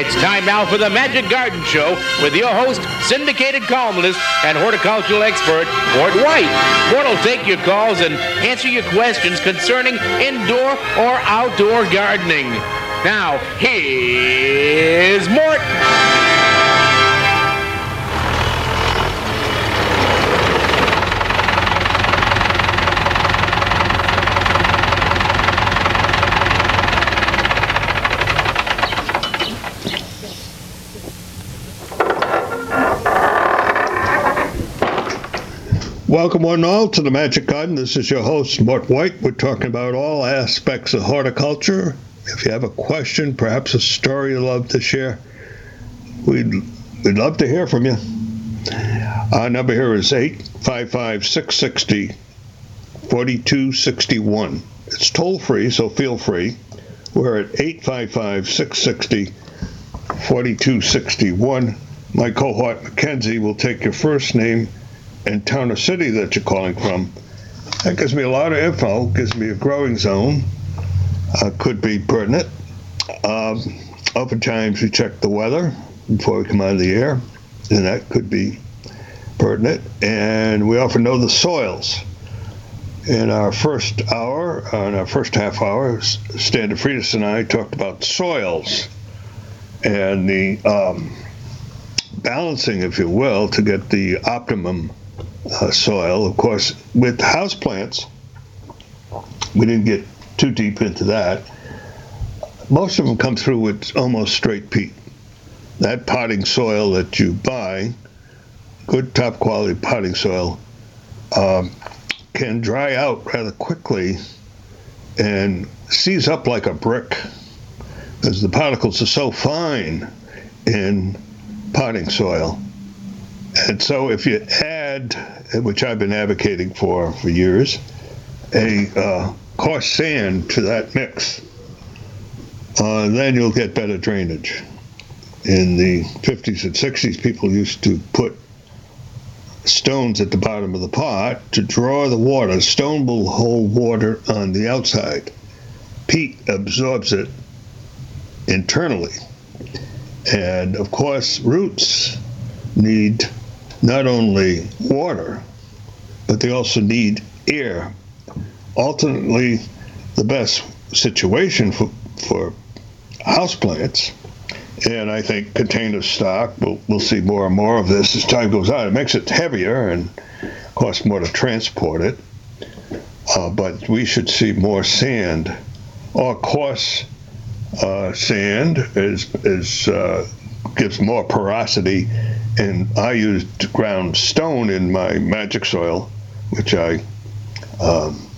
It's time now for the Magic Garden Show with your host, syndicated columnist, and horticultural expert, Mort White. Mort will take your calls and answer your questions concerning indoor or outdoor gardening. Now, here's Mort. Welcome one and all to the Magic Garden. This is your host, Mort White. We're talking about all aspects of horticulture. If you have a question, perhaps a story you'd love to share, we'd, we'd love to hear from you. Our number here is 855 660 4261. It's toll free, so feel free. We're at 855 660 4261. My cohort, Mackenzie, will take your first name and town or city that you're calling from. That gives me a lot of info, gives me a growing zone, uh, could be pertinent. Um, oftentimes we check the weather before we come out of the air, and that could be pertinent. And we often know the soils. In our first hour, uh, in our first half hour, Stan DeFreitas and I talked about soils and the um, balancing, if you will, to get the optimum uh, soil. Of course, with houseplants, we didn't get too deep into that. Most of them come through with almost straight peat. That potting soil that you buy, good top quality potting soil, um, can dry out rather quickly and seize up like a brick because the particles are so fine in potting soil. And so if you add, which I've been advocating for for years, a uh, coarse sand to that mix, uh, then you'll get better drainage. In the 50s and 60s, people used to put stones at the bottom of the pot to draw the water. Stone will hold water on the outside. Peat absorbs it internally. And of course, roots need not only water, but they also need air. Ultimately, the best situation for, for houseplants, and I think container stock, we'll, we'll see more and more of this as time goes on. It makes it heavier and costs more to transport it, uh, but we should see more sand or coarse uh, sand is, is uh, gives more porosity and I used ground stone in my magic soil, which I um,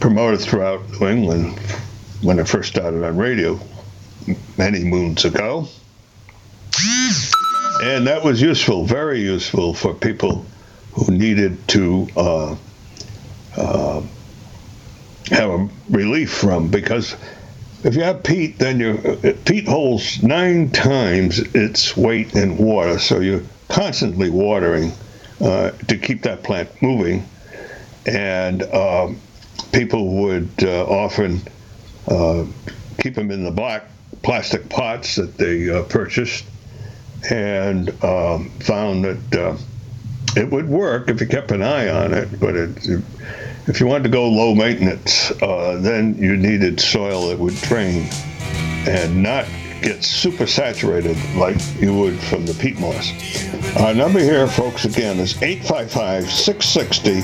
promoted throughout New England when I first started on radio many moons ago. And that was useful, very useful for people who needed to uh, uh, have a relief from because if you have peat, then you peat holds nine times its weight in water, so you're constantly watering uh, to keep that plant moving. And um, people would uh, often uh, keep them in the black plastic pots that they uh, purchased, and um, found that uh, it would work if you kept an eye on it, but it, it if you wanted to go low maintenance, uh, then you needed soil that would drain and not get super saturated like you would from the peat moss. Our number here, folks, again is 855 660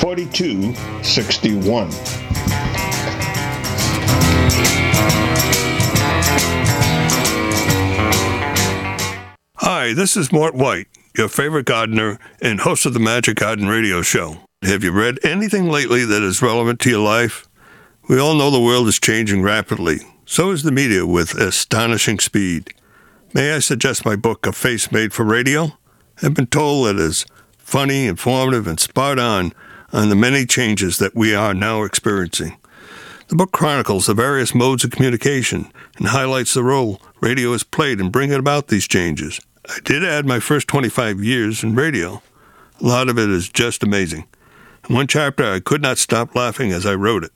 4261. Hi, this is Mort White, your favorite gardener and host of the Magic Garden Radio Show. Have you read anything lately that is relevant to your life? We all know the world is changing rapidly. So is the media with astonishing speed. May I suggest my book, A Face Made for Radio? I've been told that as funny, informative, and spot on on the many changes that we are now experiencing. The book chronicles the various modes of communication and highlights the role radio has played in bringing about these changes. I did add my first 25 years in radio. A lot of it is just amazing. One chapter, I could not stop laughing as I wrote it.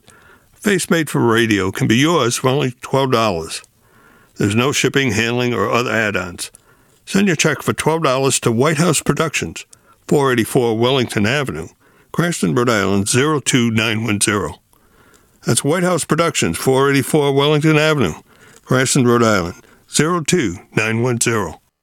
Face Made for Radio can be yours for only $12. There's no shipping, handling, or other add ons. Send your check for $12 to White House Productions, 484 Wellington Avenue, Cranston, Rhode Island 02910. That's White House Productions, 484 Wellington Avenue, Cranston, Rhode Island 02910.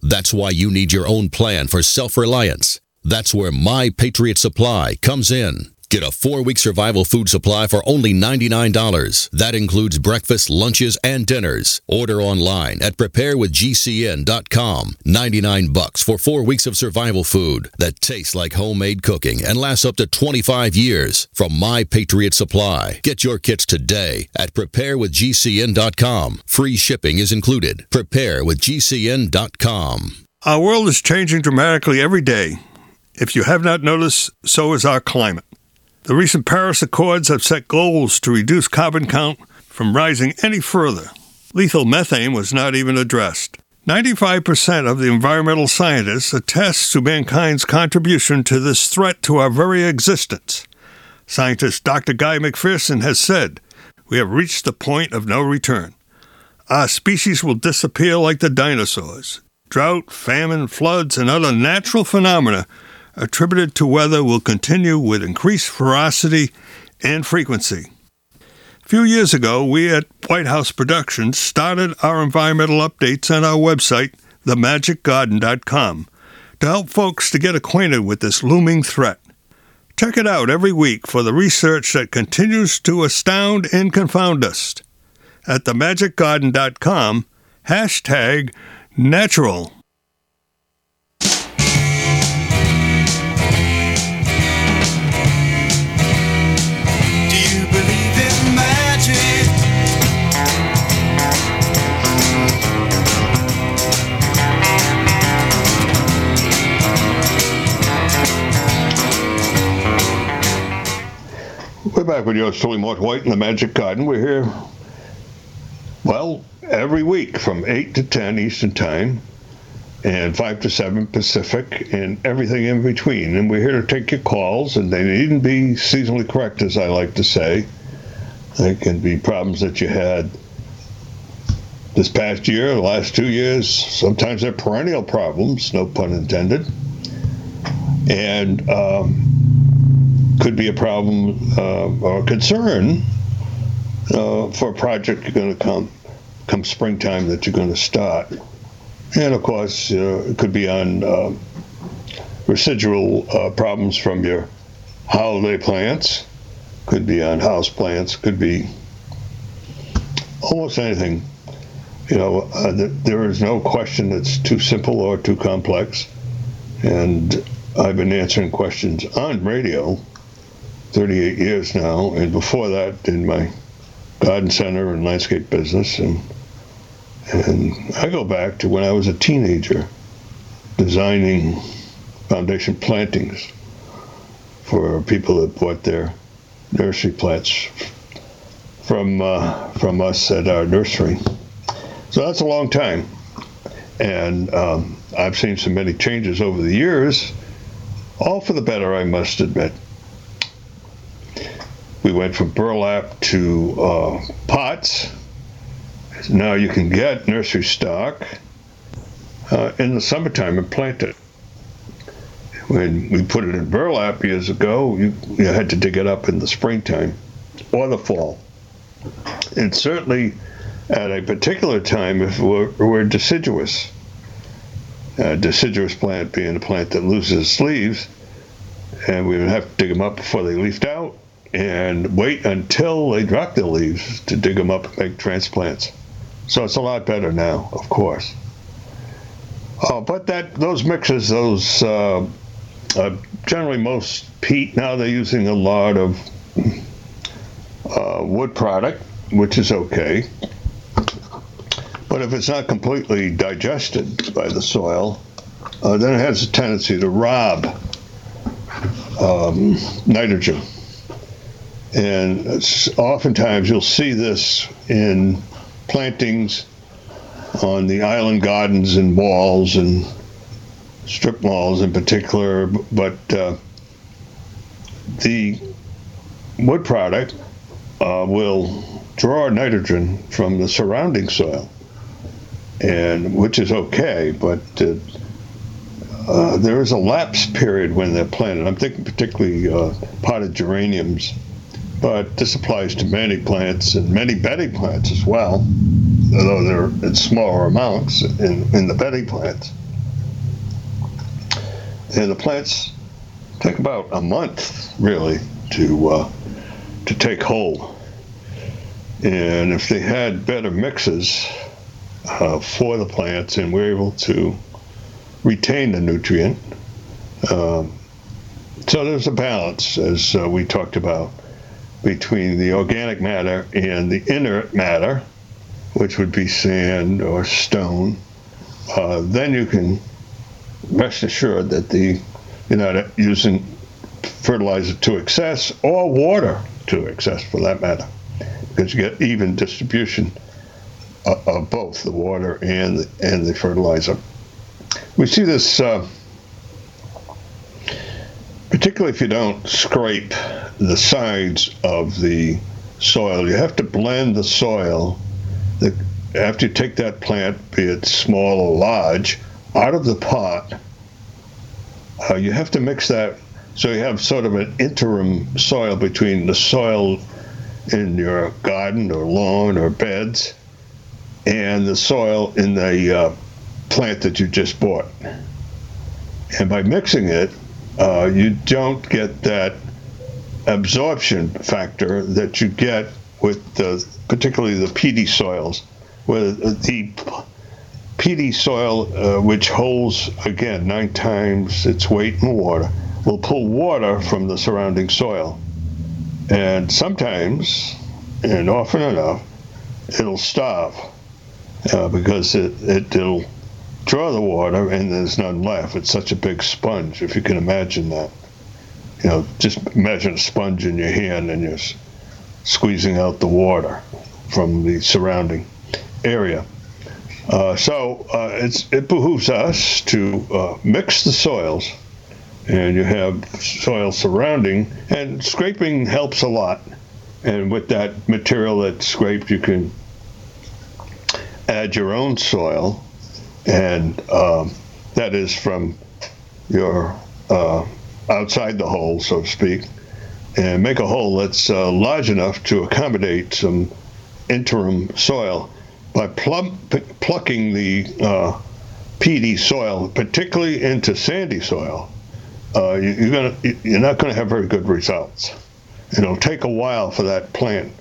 That's why you need your own plan for self reliance. That's where My Patriot Supply comes in. Get a four week survival food supply for only $99. That includes breakfast, lunches, and dinners. Order online at preparewithgcn.com. 99 bucks for four weeks of survival food that tastes like homemade cooking and lasts up to 25 years from My Patriot Supply. Get your kits today at preparewithgcn.com. Free shipping is included. Preparewithgcn.com. Our world is changing dramatically every day. If you have not noticed, so is our climate. The recent Paris Accords have set goals to reduce carbon count from rising any further. Lethal methane was not even addressed. 95% of the environmental scientists attest to mankind's contribution to this threat to our very existence. Scientist Dr. Guy McPherson has said, We have reached the point of no return. Our species will disappear like the dinosaurs. Drought, famine, floods, and other natural phenomena attributed to weather will continue with increased ferocity and frequency. A few years ago, we at White House Productions started our environmental updates on our website, themagicgarden.com, to help folks to get acquainted with this looming threat. Check it out every week for the research that continues to astound and confound us. At themagicgarden.com, hashtag natural. We're back with yours truly, Mort White in the Magic Garden. We're here, well, every week from 8 to 10 Eastern Time and 5 to 7 Pacific and everything in between. And we're here to take your calls, and they needn't be seasonally correct, as I like to say. There can be problems that you had this past year, the last two years. Sometimes they're perennial problems, no pun intended. And, um, could be a problem uh, or concern uh, for a project you're going to come come springtime that you're going to start. And of course, uh, it could be on uh, residual uh, problems from your holiday plants, could be on house plants, could be almost anything. You know, uh, there is no question that's too simple or too complex. And I've been answering questions on radio 38 years now, and before that in my garden center and landscape business, and and I go back to when I was a teenager, designing foundation plantings for people that bought their nursery plants from uh, from us at our nursery. So that's a long time, and um, I've seen so many changes over the years, all for the better, I must admit. We went from burlap to uh, pots. Now you can get nursery stock uh, in the summertime and plant it. When we put it in burlap years ago, you, you had to dig it up in the springtime or the fall. And certainly at a particular time, if we're, we're deciduous, a deciduous plant being a plant that loses leaves, and we would have to dig them up before they leafed out and wait until they drop their leaves to dig them up and make transplants. So it's a lot better now, of course. Uh, but that those mixes, those uh, uh, generally most peat. Now they're using a lot of uh, wood product, which is okay. But if it's not completely digested by the soil, uh, then it has a tendency to rob um, nitrogen. And oftentimes you'll see this in plantings on the island gardens and walls and strip malls in particular, but uh, the wood product uh, will draw nitrogen from the surrounding soil, and which is okay, but uh, uh there is a lapse period when they're planted. I'm thinking particularly uh, potted geraniums, but this applies to many plants and many bedding plants as well although they're in smaller amounts in, in the bedding plants. And the plants take about a month, really, to uh, to take hold. And if they had better mixes uh, for the plants and we're able to retain the nutrient, um, so there's a balance, as uh, we talked about, between the organic matter and the inert matter which would be sand or stone, uh, then you can rest assured that the you're not using fertilizer to excess or water to excess for that matter, because you get even distribution of, of both the water and the, and the fertilizer. We see this. Uh, particularly if you don't scrape the sides of the soil. You have to blend the soil the, after you take that plant, be it small or large, out of the pot, uh, you have to mix that so you have sort of an interim soil between the soil in your garden or lawn or beds and the soil in the uh, plant that you just bought. And by mixing it, uh, you don't get that absorption factor that you get with the, particularly the peaty soils, where the peaty soil, uh, which holds again nine times its weight in water, will pull water from the surrounding soil. And sometimes, and often enough, it'll starve uh, because it, it, will draw the water and there's none left. It's such a big sponge, if you can imagine that. You know, just imagine a sponge in your hand and you're squeezing out the water from the surrounding area. Uh, so uh, it behooves us to uh, mix the soils, and you have soil surrounding, and scraping helps a lot. And with that material that's scraped, you can add your own soil, and um, that is from your uh, outside the hole, so to speak and make a hole that's uh, large enough to accommodate some interim soil by plucking the uh, peaty soil, particularly into sandy soil. Uh, you, are gonna you're not going to have very good results. It'll take a while for that plant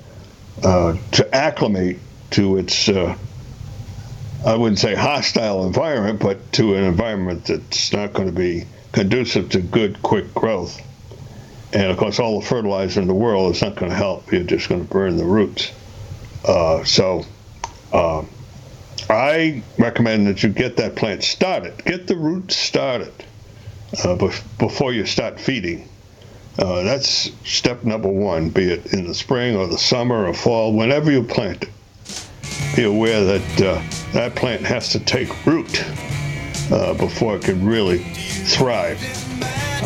uh, to acclimate to its uh, I wouldn't say hostile environment, but to an environment that's not going to be conducive to good, quick growth. And of course, all the fertilizer in the world is not going to help. You're just going to burn the roots. Uh, so uh, I recommend that you get that plant started. Get the roots started uh, before you start feeding. Uh, that's step number one, be it in the spring or the summer or fall, whenever you plant it. Be aware that uh, that plant has to take root uh, before it can really thrive.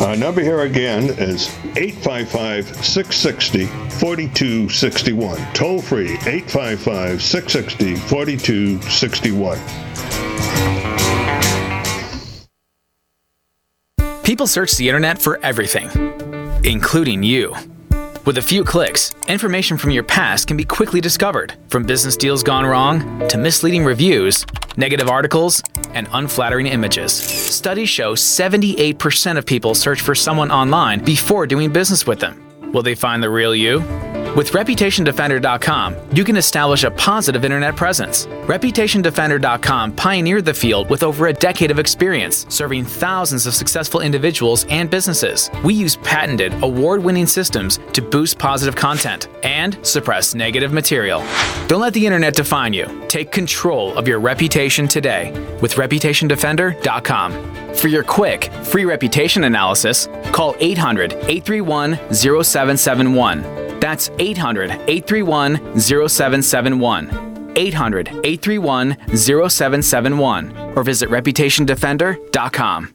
Our number here again is 855 660 4261. Toll free 855 660 4261. People search the internet for everything, including you. With a few clicks, information from your past can be quickly discovered, from business deals gone wrong to misleading reviews, negative articles, and unflattering images. Studies show 78% of people search for someone online before doing business with them. Will they find the real you? With ReputationDefender.com, you can establish a positive internet presence. ReputationDefender.com pioneered the field with over a decade of experience, serving thousands of successful individuals and businesses. We use patented, award winning systems to boost positive content and suppress negative material. Don't let the internet define you. Take control of your reputation today with ReputationDefender.com. For your quick, free reputation analysis, call 800 831 0771. That's 800 831 0771. 800 831 0771 or visit reputationdefender.com.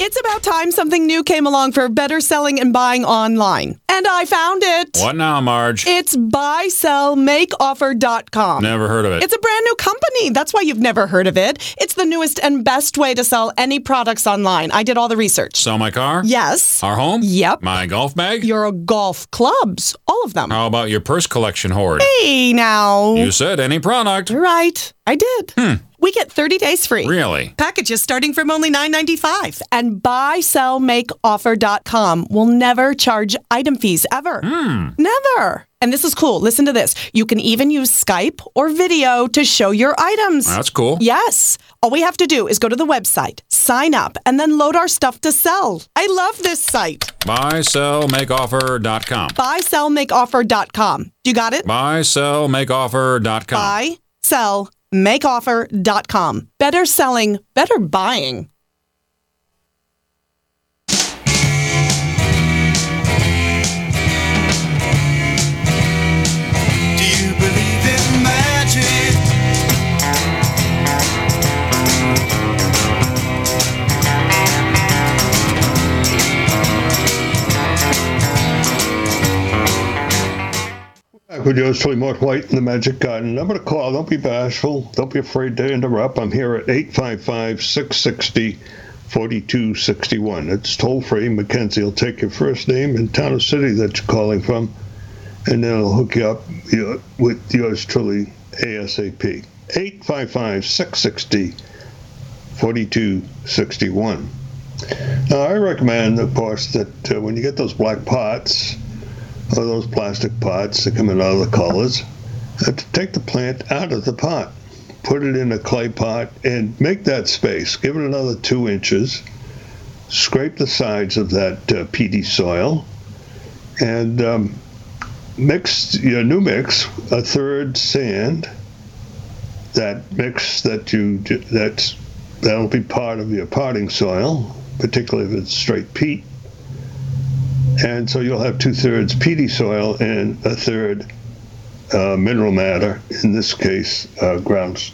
It's about time something new came along for better selling and buying online. And I found it. What now, Marge? It's buysellmakeoffer.com. Never heard of it. It's a brand new company. That's why you've never heard of it. It's the newest and best way to sell any products online. I did all the research. Sell my car? Yes. Our home? Yep. My golf bag? Your golf clubs. All of them. How about your purse collection hoard? Hey, now. You said any product. Right. I did. Hmm. We get 30 days free. Really? Packages starting from only $9.95. And buysellmakeoffer.com will never charge item fees ever. Hmm. Never. And this is cool. Listen to this. You can even use Skype or video to show your items. That's cool. Yes. All we have to do is go to the website, sign up, and then load our stuff to sell. I love this site. Buysellmakeoffer.com. Buysellmakeoffer.com. You got it? Buysellmakeoffer.com. Buy, sell, makeoffer.com. Better selling, better buying. Back with yours truly, Mort White in the Magic Garden. Number to call. Don't be bashful. Don't be afraid to interrupt. I'm here at 855 660 4261. It's toll free. Mackenzie will take your first name and town or city that you're calling from, and then I'll hook you up with yours truly, ASAP. 855 660 4261. Now, I recommend, of course, that uh, when you get those black pots, or those plastic pots that come in all the colors, uh, to take the plant out of the pot, put it in a clay pot, and make that space. Give it another two inches. Scrape the sides of that uh, peaty soil, and um, mix your new mix a third sand. That mix that you that's that'll be part of your potting soil, particularly if it's straight peat and so you'll have two thirds peaty soil and a third uh, mineral matter. In this case, uh, ground.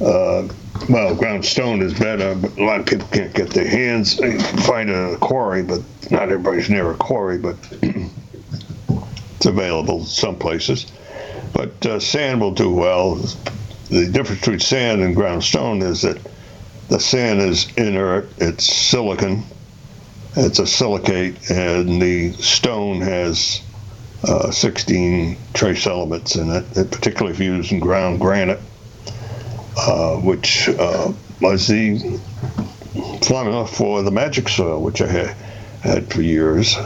Uh, well, ground stone is better, but a lot of people can't get their hands. They find it in a quarry, but not everybody's near a quarry. But it's available some places. But uh, sand will do well. The difference between sand and ground stone is that the sand is inert; it's silicon it's a silicate, and the stone has uh, 16 trace elements in it, and particularly if you're using ground granite, uh, which uh, was the formula for the magic soil, which I had, had for years.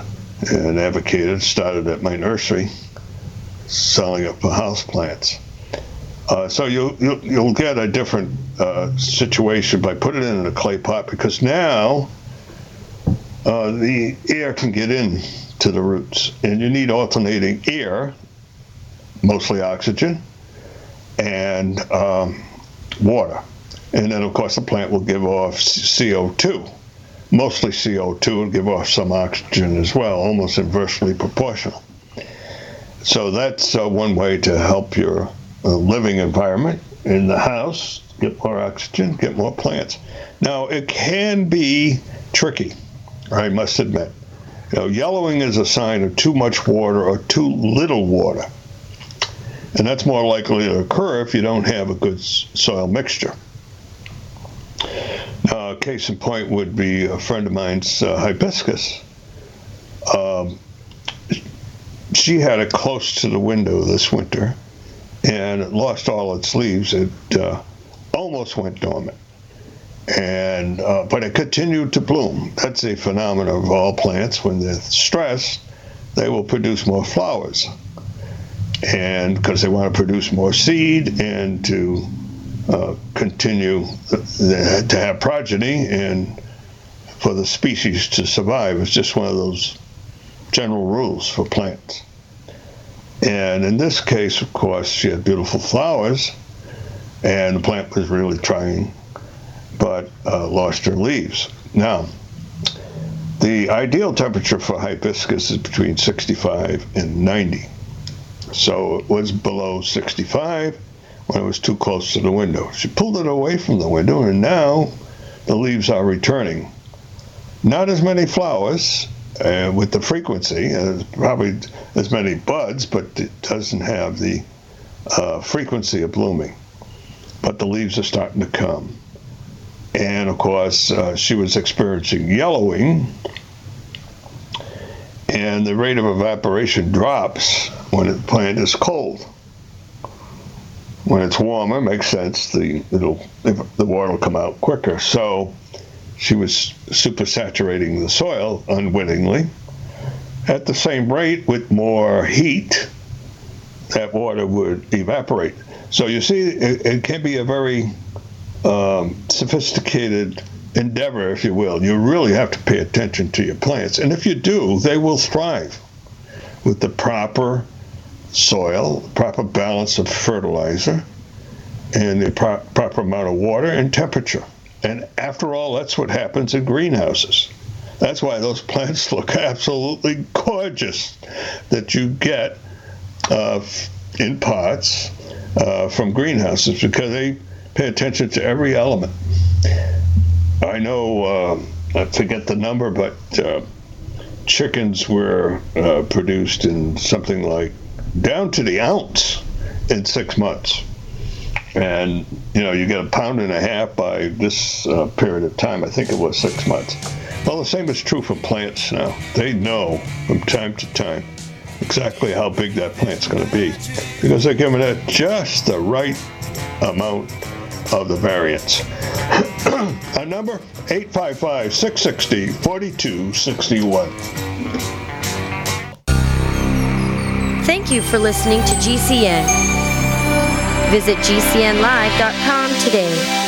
and advocated, started at my nursery, selling it for house plants. Uh, so you'll, you'll you'll get a different uh, situation by putting it in a clay pot because now uh, the air can get in to the roots, and you need alternating air, mostly oxygen, and um, water, and then of course the plant will give off CO2, mostly CO2, and give off some oxygen as well, almost inversely proportional. So that's uh, one way to help your uh, living environment in the house get more oxygen, get more plants. Now it can be tricky, I must admit. You know, yellowing is a sign of too much water or too little water. And that's more likely to occur if you don't have a good soil mixture. A case in point would be a friend of mine's uh, hibiscus. Um, she had it close to the window this winter and it lost all its leaves. It uh, almost went dormant. And uh, but it continued to bloom. That's a phenomenon of all plants. When they're stressed, they will produce more flowers, and because they want to produce more seed and to uh, continue the, to have progeny and for the species to survive. It's just one of those general rules for plants. And in this case, of course, she had beautiful flowers, and the plant was really trying, but uh, lost her leaves. Now, the ideal temperature for hibiscus is between 65 and 90. So it was below 65 when it was too close to the window. She pulled it away from the window, and now the leaves are returning. Not as many flowers, uh, with the frequency. Uh, probably as many buds, but it doesn't have the uh, frequency of blooming. But the leaves are starting to come. And of course, uh, she was experiencing yellowing, and the rate of evaporation drops when the plant is cold. When it's warmer, makes sense. The it'll the water will come out quicker. So she was supersaturating the soil unwittingly. At the same rate, with more heat, that water would evaporate. So you see, it, it can be a very um, sophisticated endeavor, if you will. You really have to pay attention to your plants. And if you do, they will thrive with the proper soil, proper balance of fertilizer, and the pro- proper amount of water and temperature. And after all, that's what happens in greenhouses. That's why those plants look absolutely gorgeous that you get uh, in pots uh, from greenhouses because they pay attention to every element. I know, uh, I forget the number, but uh, chickens were uh, produced in something like down to the ounce in six months and you know you get a pound and a half by this uh, period of time. I think it was six months. Well, the same is true for plants now. They know from time to time exactly how big that plant's going to be because they're giving it just the right amount of the variance. A number 855 660 4261. Thank you for listening to GCN. Visit GCNlive.com today.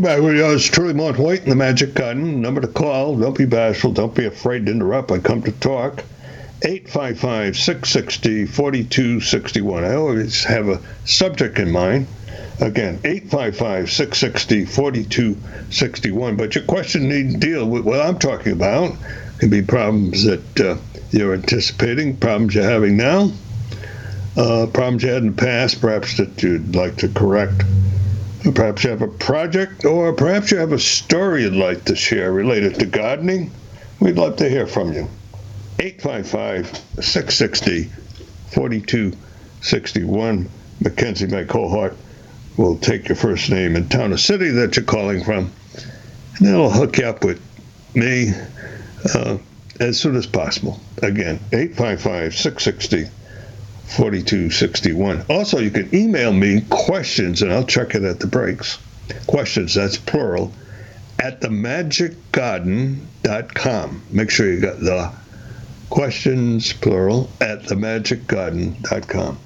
back with yours truly, Mort White in the Magic Garden. Number to call. Don't be bashful. Don't be afraid to interrupt. I come to talk. 855 660 4261. I always have a subject in mind. Again, 855 660 4261. But your question needs to deal with what I'm talking about. Could be problems that uh, you're anticipating, problems you're having now, uh, problems you had in the past, perhaps that you'd like to correct. Perhaps you have a project, or perhaps you have a story you'd like to share related to gardening. We'd love to hear from you. 855 660 4261. Mackenzie, my cohort, will take your first name and town or city that you're calling from, and that'll hook you up with me uh, as soon as possible. Again, 855 660 4261. Also, you can email me questions, and I'll check it at the breaks. Questions, that's plural, at themagicgarden.com. Make sure you got the questions, plural, at themagicgarden.com.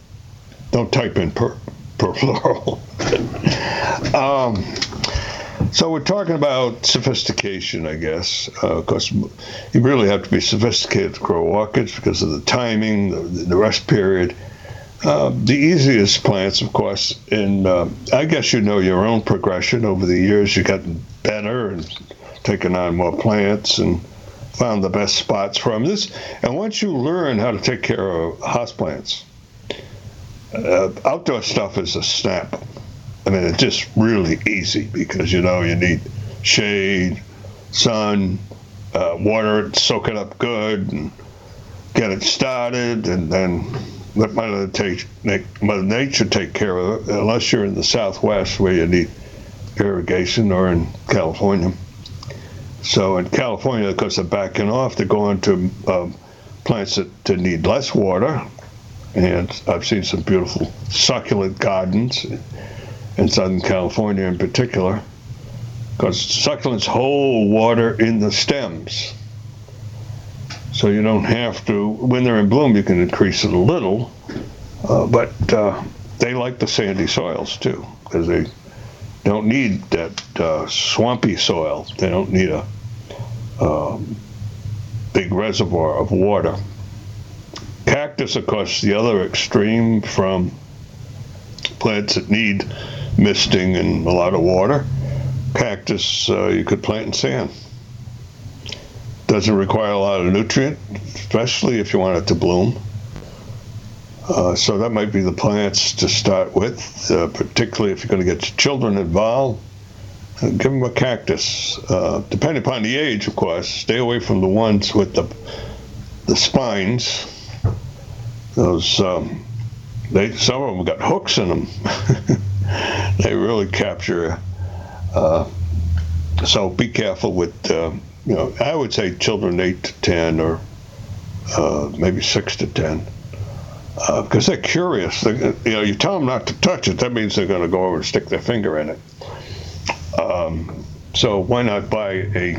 Don't type in per, plural. um, so we're talking about sophistication, I guess, Of course, you really have to be sophisticated to grow orchids because of the timing, the, the rest period. Uh, the easiest plants, of course, and uh, I guess you know your own progression over the years. You've gotten better and taken on more plants and found the best spots from this. And once you learn how to take care of houseplants, uh, outdoor stuff is a snap. I mean, it's just really easy because you know you need shade, sun, uh, water soak it up good, and get it started, and then let Mother, take, Mother Nature take care of it. Unless you're in the Southwest where you need irrigation, or in California. So in California, because they're backing off, they're going to um, plants that, that need less water, and I've seen some beautiful succulent gardens in Southern California in particular, because succulents hold water in the stems. So you don't have to, when they're in bloom, you can increase it a little, uh, but uh, they like the sandy soils too, because they don't need that uh, swampy soil. They don't need a um, big reservoir of water. Cactus, of course, the other extreme from plants that need misting and a lot of water. Cactus uh, you could plant in sand. Doesn't require a lot of nutrient, especially if you want it to bloom. Uh, so that might be the plants to start with, uh, particularly if you're going to get your children involved. Uh, give them a cactus. Uh, depending upon the age, of course, stay away from the ones with the the spines. Those um, they some of them got hooks in them. they really capture. Uh, so be careful with, uh, you know, I would say children eight to ten or uh, maybe six to ten. Because they're curious, they, you know. You tell them not to touch it. That means they're going to go over and stick their finger in it. Um, so why not buy a,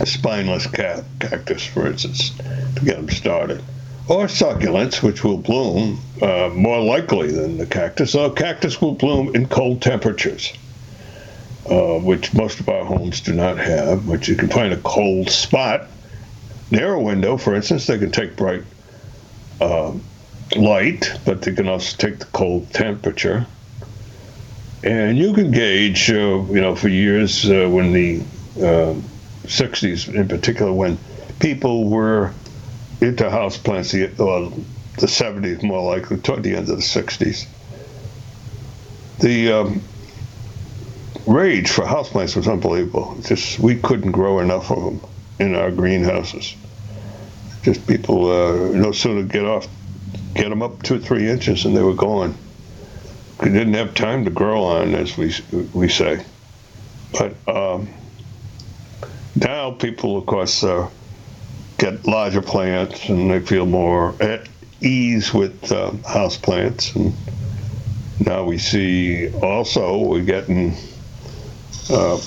a spineless cat, cactus, for instance, to get them started? Or succulents, which will bloom uh, more likely than the cactus. Or cactus will bloom in cold temperatures, uh, which most of our homes do not have. But you can find a cold spot near a window, for instance. They can take bright uh, light, but they can also take the cold temperature. And you can gauge, uh, you know, for years uh, when the 60s uh, in particular, when people were into house plants, the, the 70s more likely, toward the end of the 60s. The um, rage for houseplants was unbelievable. Just we couldn't grow enough of them in our greenhouses. Just people uh, no sooner get off, get them up two or three inches, and they were gone. We didn't have time to grow on, as we we say. But um, now people, of course, uh, get larger plants and they feel more at ease with uh, house plants. And now we see also we're getting uh,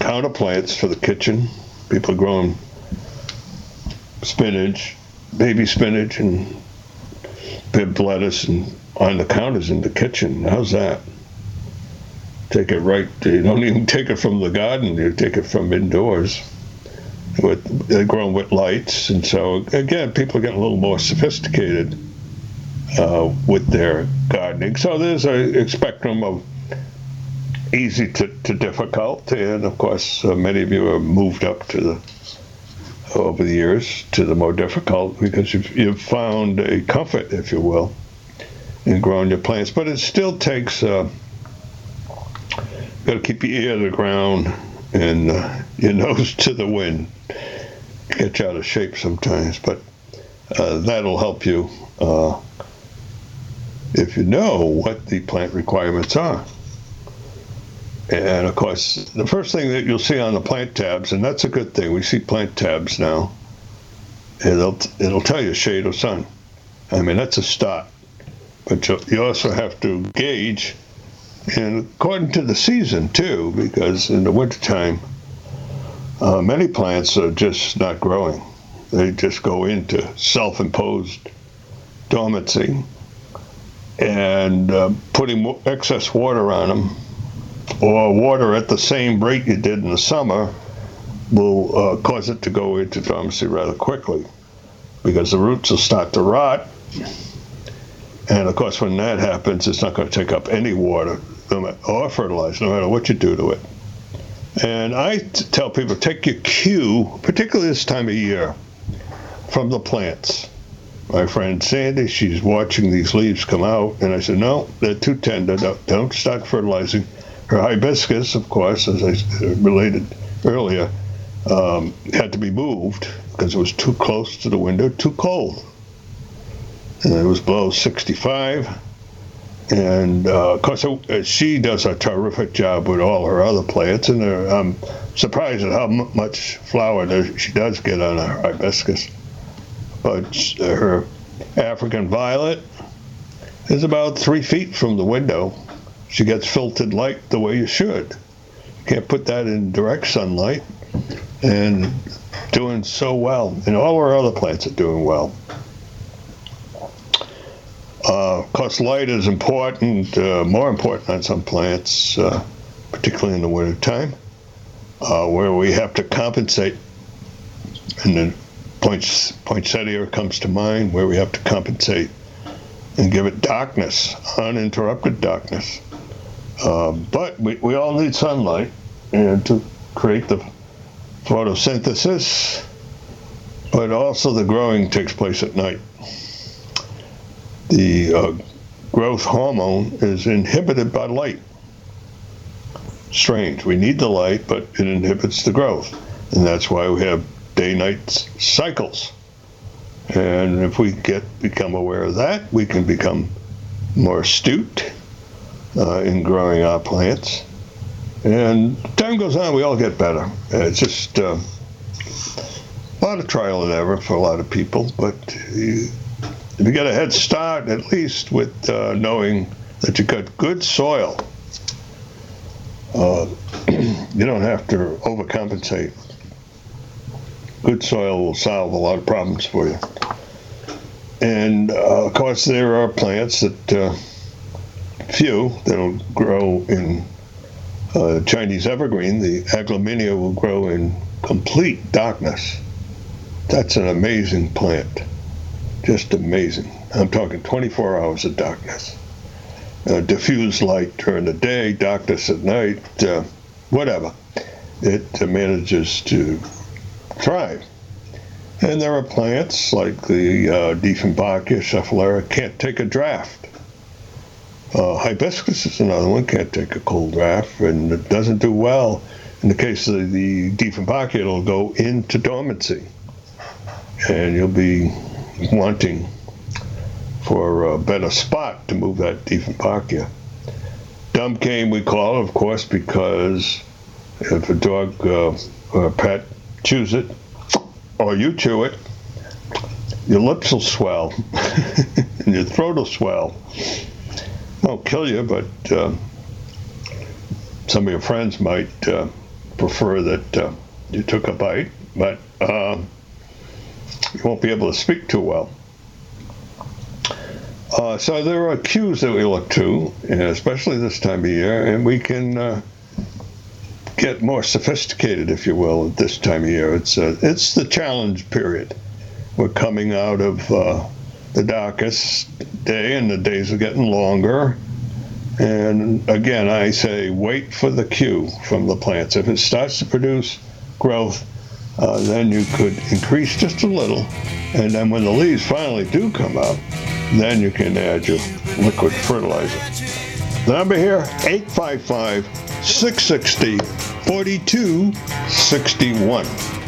counter plants for the kitchen. People are growing spinach, baby spinach, and Bibb lettuce and on the counters in the kitchen. How's that? take it right. You don't even take it from the garden. You take it from indoors. With they're grown with lights, and so again, people are getting a little more sophisticated uh, with their gardening. So there's a, a spectrum of easy to, to difficult, and of course, uh, many of you have moved up to the over the years to the more difficult because you've, you've found a comfort, if you will, in growing your plants. But it still takes. Uh, got to keep your ear to the ground and uh, your nose to the wind. Get you out of shape sometimes, but uh, that'll help you uh, if you know what the plant requirements are. And of course, the first thing that you'll see on the plant tabs, and that's a good thing, we see plant tabs now. It'll it'll tell you shade or sun. I mean that's a start, but you, you also have to gauge, and according to the season too, because in the wintertime, uh, many plants are just not growing. They just go into self-imposed dormancy, and uh, putting excess water on them or water at the same rate you did in the summer will uh, cause it to go into dormancy rather quickly because the roots will start to rot. And of course, when that happens, it's not going to take up any water or fertilizer, no matter what you do to it. And I tell people take your cue, particularly this time of year, from the plants. My friend Sandy, she's watching these leaves come out, and I said, No, they're too tender. Don't, don't start fertilizing her hibiscus, of course, as I related earlier, um, had to be moved because it was too close to the window, too cold. And it was below 65. And uh, of course, she does a terrific job with all her other plants, and uh, I'm surprised at how m- much flower she does get on her hibiscus. But uh, her African violet is about three feet from the window, she gets filtered light the way you should. You can't put that in direct sunlight, and doing so well. And all our other plants are doing well. Uh, of course, light is important, uh, more important on some plants, uh, particularly in the wintertime, uh, where we have to compensate. And then poinsettia comes to mind, where we have to compensate and give it darkness, uninterrupted darkness. Um, but we, we all need sunlight and to create the photosynthesis, but also the growing takes place at night. The uh, growth hormone is inhibited by light. Strange. We need the light, but it inhibits the growth. And that's why we have day night cycles. And if we get become aware of that, we can become more astute uh, in growing our plants. And time goes on, we all get better. It's just uh, a lot of trial and error for a lot of people, but if you get a head start, at least with uh, knowing that you got good soil, uh, you don't have to overcompensate. Good soil will solve a lot of problems for you. And uh, of course, there are plants that uh, few that'll grow in uh, Chinese evergreen. The aglaonema will grow in complete darkness. That's an amazing plant. Just amazing. I'm talking 24 hours of darkness. Uh, diffuse light during the day, darkness at night, uh, whatever. It uh, manages to thrive. And there are plants like the uh, Dieffenbachia schefflera can't take a draft. Uh, hibiscus is another one, can't take a cold draft, and it doesn't do well. In the case of the Dieffenbachia, it'll go into dormancy, and you'll be wanting for a better spot to move that Dieffenbachia. Dumb cane, we call it, of course, because if a dog uh, or a pet chews it, or you chew it, your lips will swell, and your throat will swell won't kill you, but uh, some of your friends might uh, prefer that uh, you took a bite, but uh, you won't be able to speak too well. Uh, so there are cues that we look to, especially this time of year, and we can uh, get more sophisticated, if you will, at this time of year. It's uh, it's the challenge period. We're coming out of uh, the darkest day, and the days are getting longer. And again, I say wait for the cue from the plants. If it starts to produce growth, uh, then you could increase just a little. And then when the leaves finally do come up, then you can add your liquid fertilizer. The number here, 855 660 4261.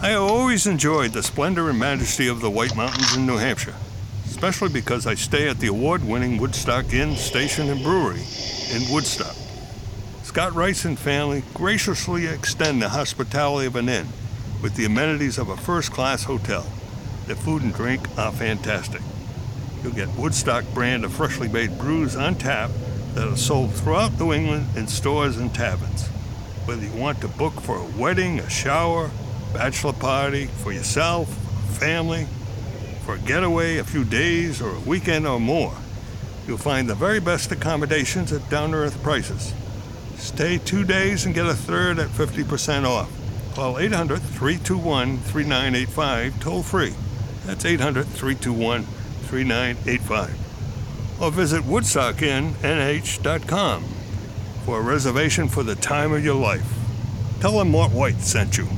I have always enjoyed the splendor and majesty of the White Mountains in New Hampshire, especially because I stay at the award winning Woodstock Inn, Station, and Brewery in Woodstock. Scott Rice and family graciously extend the hospitality of an inn with the amenities of a first class hotel. The food and drink are fantastic. You'll get Woodstock brand of freshly made brews on tap that are sold throughout New England in stores and taverns. Whether you want to book for a wedding, a shower, bachelor party, for yourself, family, for a getaway, a few days, or a weekend or more, you'll find the very best accommodations at down to earth prices. Stay two days and get a third at 50% off. Call 800 321 3985 toll free. That's 800 321 3985. Or visit WoodstockinNH.com for a reservation for the time of your life. Tell them Mort White sent you.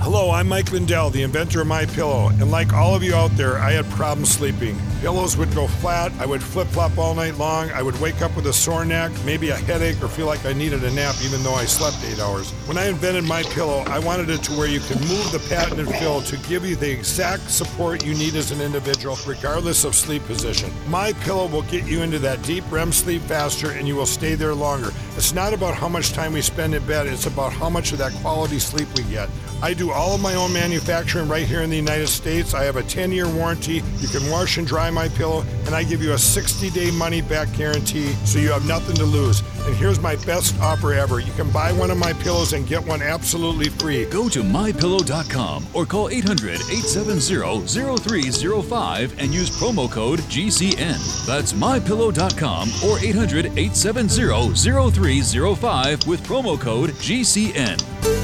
Hello, I'm Mike Lindell, the inventor of My Pillow, and like all of you out there, I had problems sleeping. Pillows would go flat, I would flip flop all night long, I would wake up with a sore neck, maybe a headache, or feel like I needed a nap even though I slept eight hours. When I invented My Pillow, I wanted it to where you can move the patented fill to give you the exact support you need as an individual, regardless of sleep position. My Pillow will get you into that deep REM sleep faster, and you will stay there longer. It's not about how much time we spend in bed; it's about how much of that quality sleep we get. I do all of my own manufacturing right here in the United States. I have a 10 year warranty. You can wash and dry my pillow, and I give you a 60 day money back guarantee so you have nothing to lose. And here's my best offer ever you can buy one of my pillows and get one absolutely free. Go to mypillow.com or call 800 870 0305 and use promo code GCN. That's mypillow.com or 800 870 0305 with promo code GCN.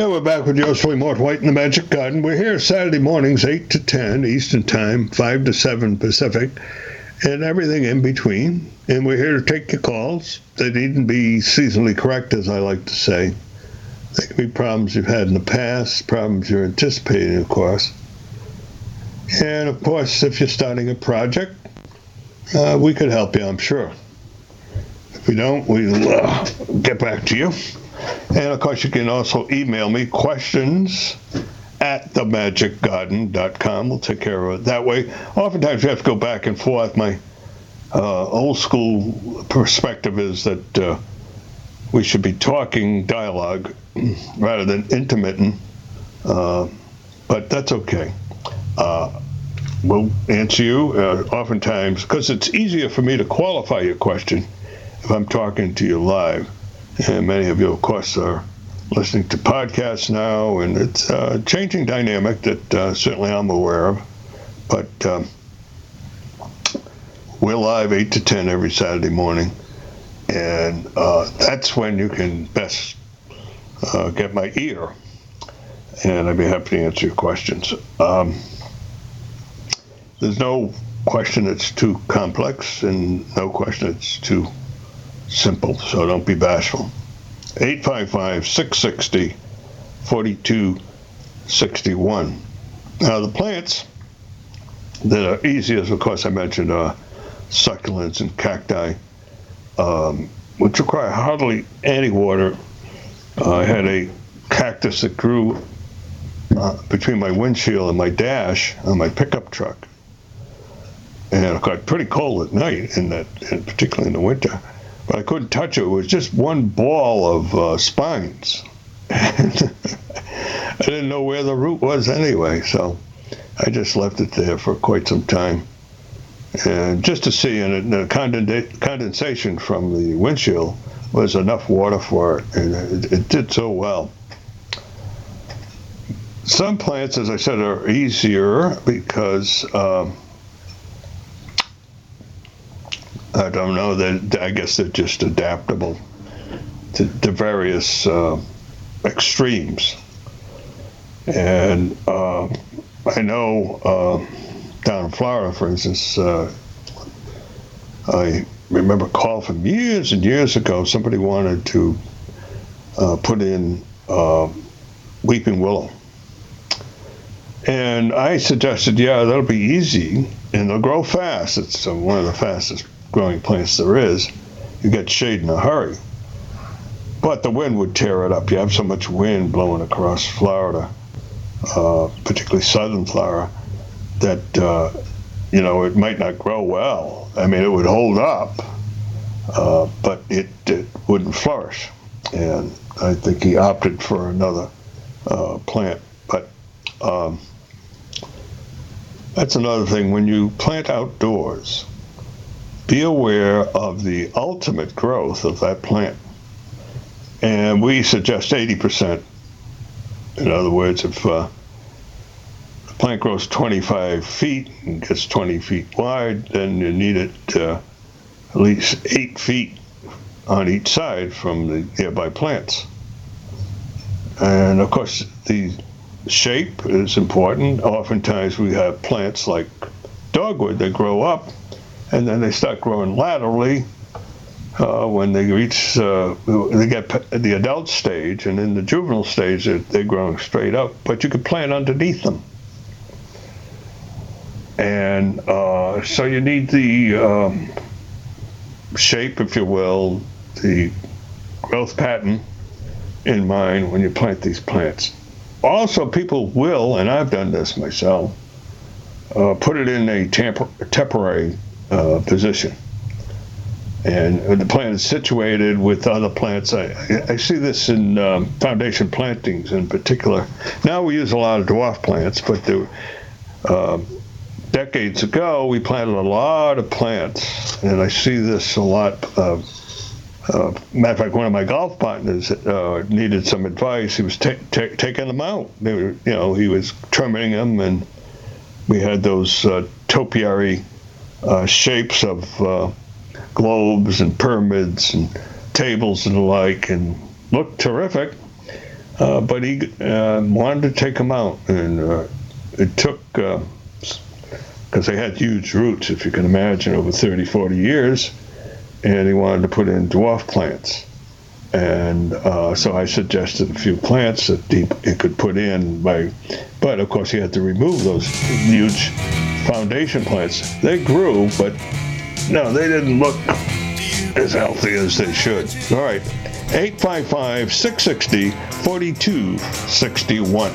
Yeah, we're back with yours truly, Mort White in the Magic Garden. We're here Saturday mornings, 8 to 10 Eastern Time, 5 to 7 Pacific, and everything in between. And we're here to take your calls. They needn't be seasonally correct, as I like to say. They can be problems you've had in the past, problems you're anticipating, of course. And of course, if you're starting a project, uh, we could help you, I'm sure. If we don't, we'll uh, get back to you. And of course, you can also email me questions at themagicgarden.com. We'll take care of it that way. Oftentimes, you have to go back and forth. My uh, old school perspective is that uh, we should be talking dialogue rather than intermittent, uh, but that's okay. Uh, we'll answer you uh, oftentimes because it's easier for me to qualify your question if I'm talking to you live. And many of you, of course, are listening to podcasts now, and it's a changing dynamic that uh, certainly I'm aware of. But um, we're live 8 to 10 every Saturday morning, and uh, that's when you can best uh, get my ear, and I'd be happy to answer your questions. Um, there's no question that's too complex, and no question that's too simple, so don't be bashful. 855 660 4261. Now, the plants that are easiest, of course, I mentioned are succulents and cacti, um, which require hardly any water. Uh, I had a cactus that grew uh, between my windshield and my dash on my pickup truck. And it got pretty cold at night, in that, and particularly in the winter but I couldn't touch it. It was just one ball of uh, spines. I didn't know where the root was anyway, so I just left it there for quite some time. And just to see, and the condensation from the windshield was enough water for it, and it, it did so well. Some plants, as I said, are easier because um, I don't know. I guess they're just adaptable to, to various uh, extremes. And uh, I know uh, down in Florida, for instance, uh, I remember a call from years and years ago. Somebody wanted to uh, put in uh, weeping willow. And I suggested, yeah, that'll be easy and they'll grow fast. It's one of the fastest growing plants there is, you get shade in a hurry. But the wind would tear it up. You have so much wind blowing across Florida, uh, particularly southern Florida, that uh, you know it might not grow well. I mean, it would hold up, uh, but it, it, wouldn't flourish. And I think he opted for another uh, plant. But um, that's another thing. When you plant outdoors, be aware of the ultimate growth of that plant. And we suggest 80%. In other words, if uh, the plant grows 25 feet and gets 20 feet wide, then you need it uh, at least 8 feet on each side from the nearby plants. And of course, the shape is important. Oftentimes, we have plants like dogwood that grow up and then they start growing laterally uh, when they reach uh, they get the adult stage, and in the juvenile stage they're, they're growing straight up. But you can plant underneath them, and uh, so you need the um, shape, if you will, the growth pattern in mind when you plant these plants. Also, people will, and I've done this myself, uh, put it in a temporary uh, position. And the plant is situated with other plants. I, I see this in um, foundation plantings in particular. Now we use a lot of dwarf plants, but there, uh, decades ago we planted a lot of plants, and I see this a lot. Uh, uh, matter of fact, one of my golf partners uh, needed some advice. He was ta- ta- taking them out. Were, you know, he was trimming them, and we had those uh, topiary uh, shapes of uh, globes and pyramids and tables and the like, and looked terrific. Uh, but he uh, wanted to take them out, and uh, it took because they had huge roots, if you can imagine, over 30, 40 years, and he wanted to put in dwarf plants. And uh, so I suggested a few plants that he, he, could put in by, but of course he had to remove those huge foundation plants. They grew, but no, they didn't look as healthy as they should. All right, 855 660 4261.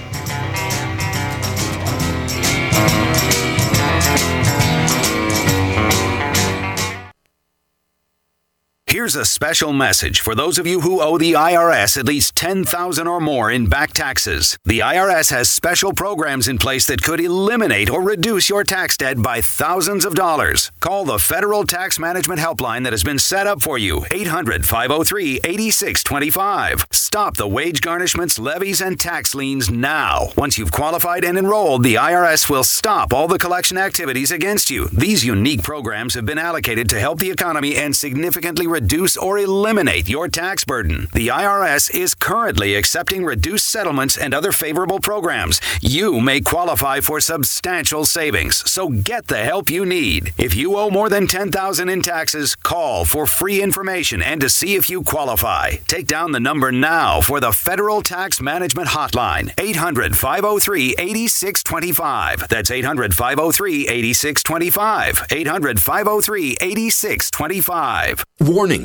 Here's a special message for those of you who owe the IRS at least 10,000 or more in back taxes. The IRS has special programs in place that could eliminate or reduce your tax debt by thousands of dollars. Call the Federal Tax Management Helpline that has been set up for you. 800-503-8625. Stop the wage garnishments, levies and tax liens now. Once you've qualified and enrolled, the IRS will stop all the collection activities against you. These unique programs have been allocated to help the economy and significantly reduce or eliminate your tax burden. The IRS is currently accepting reduced settlements and other favorable programs. You may qualify for substantial savings, so get the help you need. If you owe more than 10,000 in taxes, call for free information and to see if you qualify. Take down the number now for the Federal Tax Management Hotline. 800-503-8625. That's 800-503-8625. 800-503-8625. Warning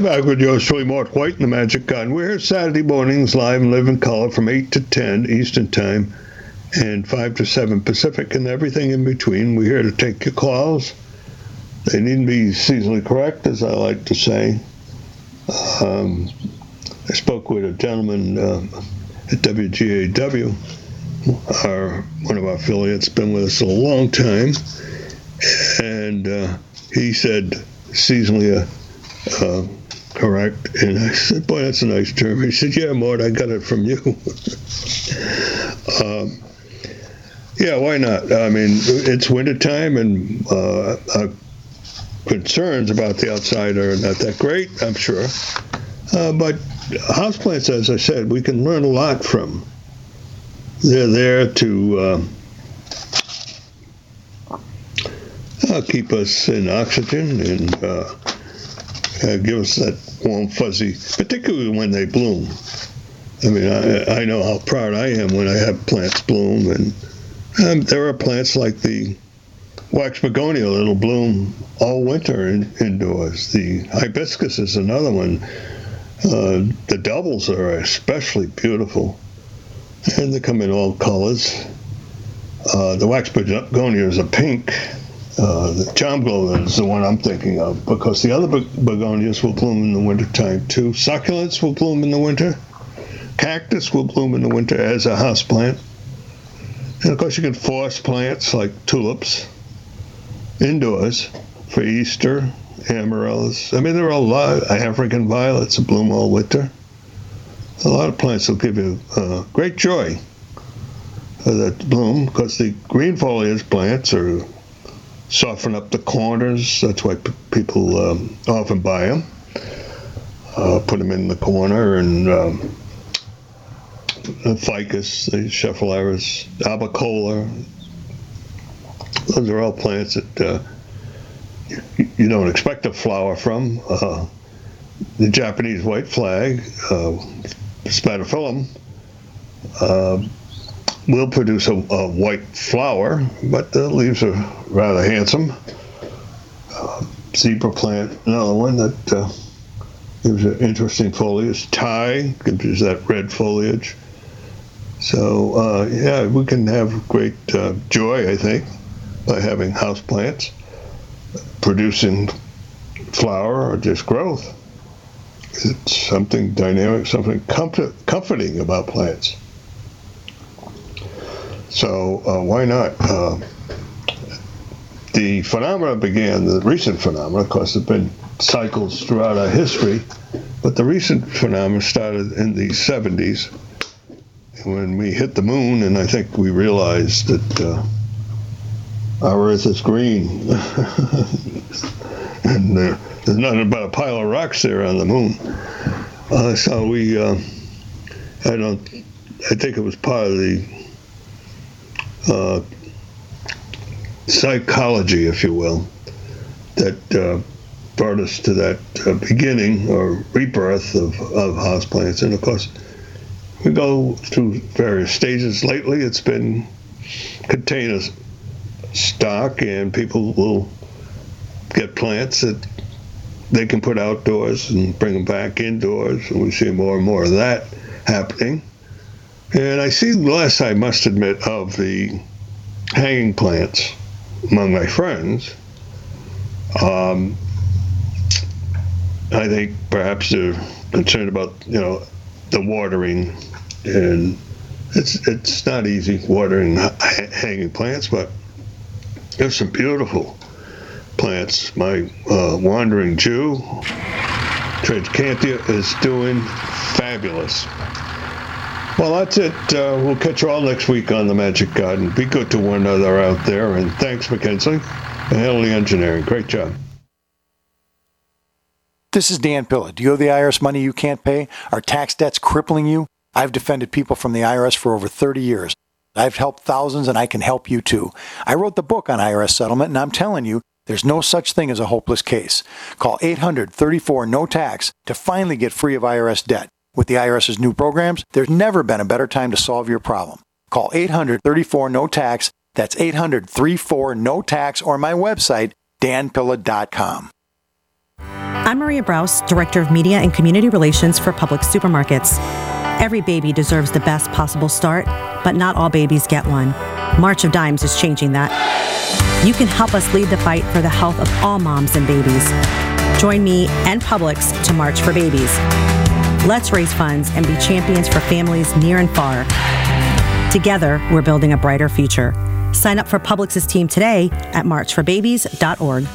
We're back with yours truly, Mort White and the Magic Garden. We're here Saturday mornings live and live in color from 8 to 10 Eastern Time and 5 to 7 Pacific and everything in between. We're here to take your calls. They needn't be seasonally correct, as I like to say. Um, I spoke with a gentleman um, at WGAW, our, one of our affiliates, been with us a long time, and uh, he said seasonally uh, uh, correct. And I said, boy, that's a nice term. He said, yeah, Mort, I got it from you. um, yeah, why not? I mean, it's wintertime, and uh, our concerns about the outside are not that great, I'm sure. Uh, but houseplants, as I said, we can learn a lot from. They're there to uh, uh, keep us in oxygen and uh, give us that warm, fuzzy, particularly when they bloom. I mean, I, I know how proud I am when I have plants bloom, and um, there are plants like the wax begonia that'll bloom all winter in, indoors. The hibiscus is another one. Uh, the doubles are especially beautiful, and they come in all colors. Uh, the wax begonia is a pink. Uh, the Glow is the one I'm thinking of because the other begonias will bloom in the wintertime too. Succulents will bloom in the winter. Cactus will bloom in the winter as a houseplant. And of course, you can force plants like tulips indoors for Easter, amaryllis. I mean, there are a lot. African violets that bloom all winter. A lot of plants will give you uh, great joy uh, that bloom because the green foliage plants are soften up the corners. That's why p- people um, often buy them. Uh, put them in the corner and um, the ficus, the Schefflera's, albicola. Those are all plants that uh, you, don't expect a flower from. Uh, the Japanese white flag, uh, will produce a, a, white flower, but the leaves are rather handsome. Uh, zebra plant, another one that uh, gives an interesting foliage. Thai gives that red foliage. So uh, yeah, we can have great uh, joy, I think, by having houseplants producing flower or just growth. It's something dynamic, something comfort, comforting about plants. So uh, why not? Uh, the phenomena began, the recent phenomena, of course, have been cycles throughout our history, but the recent phenomena started in the 70s when we hit the moon, and I think we realized that uh, our Earth is green. and uh, there's nothing but a pile of rocks there on the moon. Uh, so we, uh, I don't, I think it was part of the uh, psychology, if you will, that uh, brought us to that uh, beginning or rebirth of, of houseplants. And of course, we go through various stages. Lately, it's been container stock, and people will get plants that they can put outdoors and bring them back indoors. And we see more and more of that happening. And I see less, I must admit, of the hanging plants among my friends. Um, I think perhaps they're concerned about, you know, the watering, and it's it's not easy watering hanging plants, but there's some beautiful plants. My uh, wandering Jew, Tradescantia, is doing fabulous. Well, that's it. Uh, we'll catch you all next week on the Magic Garden. Be good to one another out there, and thanks, Mackenzie, and Henley Engineering. Great job. This is Dan Pilla. Do you owe the IRS money you can't pay? Are tax debts crippling you? I've defended people from the IRS for over 30 years. I've helped thousands and I can help you too. I wrote the book on IRS settlement and I'm telling you, there's no such thing as a hopeless case. Call 800 34 no tax to finally get free of IRS debt. With the IRS's new programs, there's never been a better time to solve your problem. Call 834 no tax. That's 800 34 no tax or my website, danpilla.com. I'm Maria Brous, Director of Media and Community Relations for Publix Supermarkets. Every baby deserves the best possible start, but not all babies get one. March of Dimes is changing that. You can help us lead the fight for the health of all moms and babies. Join me and Publix to March for Babies. Let's raise funds and be champions for families near and far. Together, we're building a brighter future. Sign up for Publix's team today at marchforbabies.org.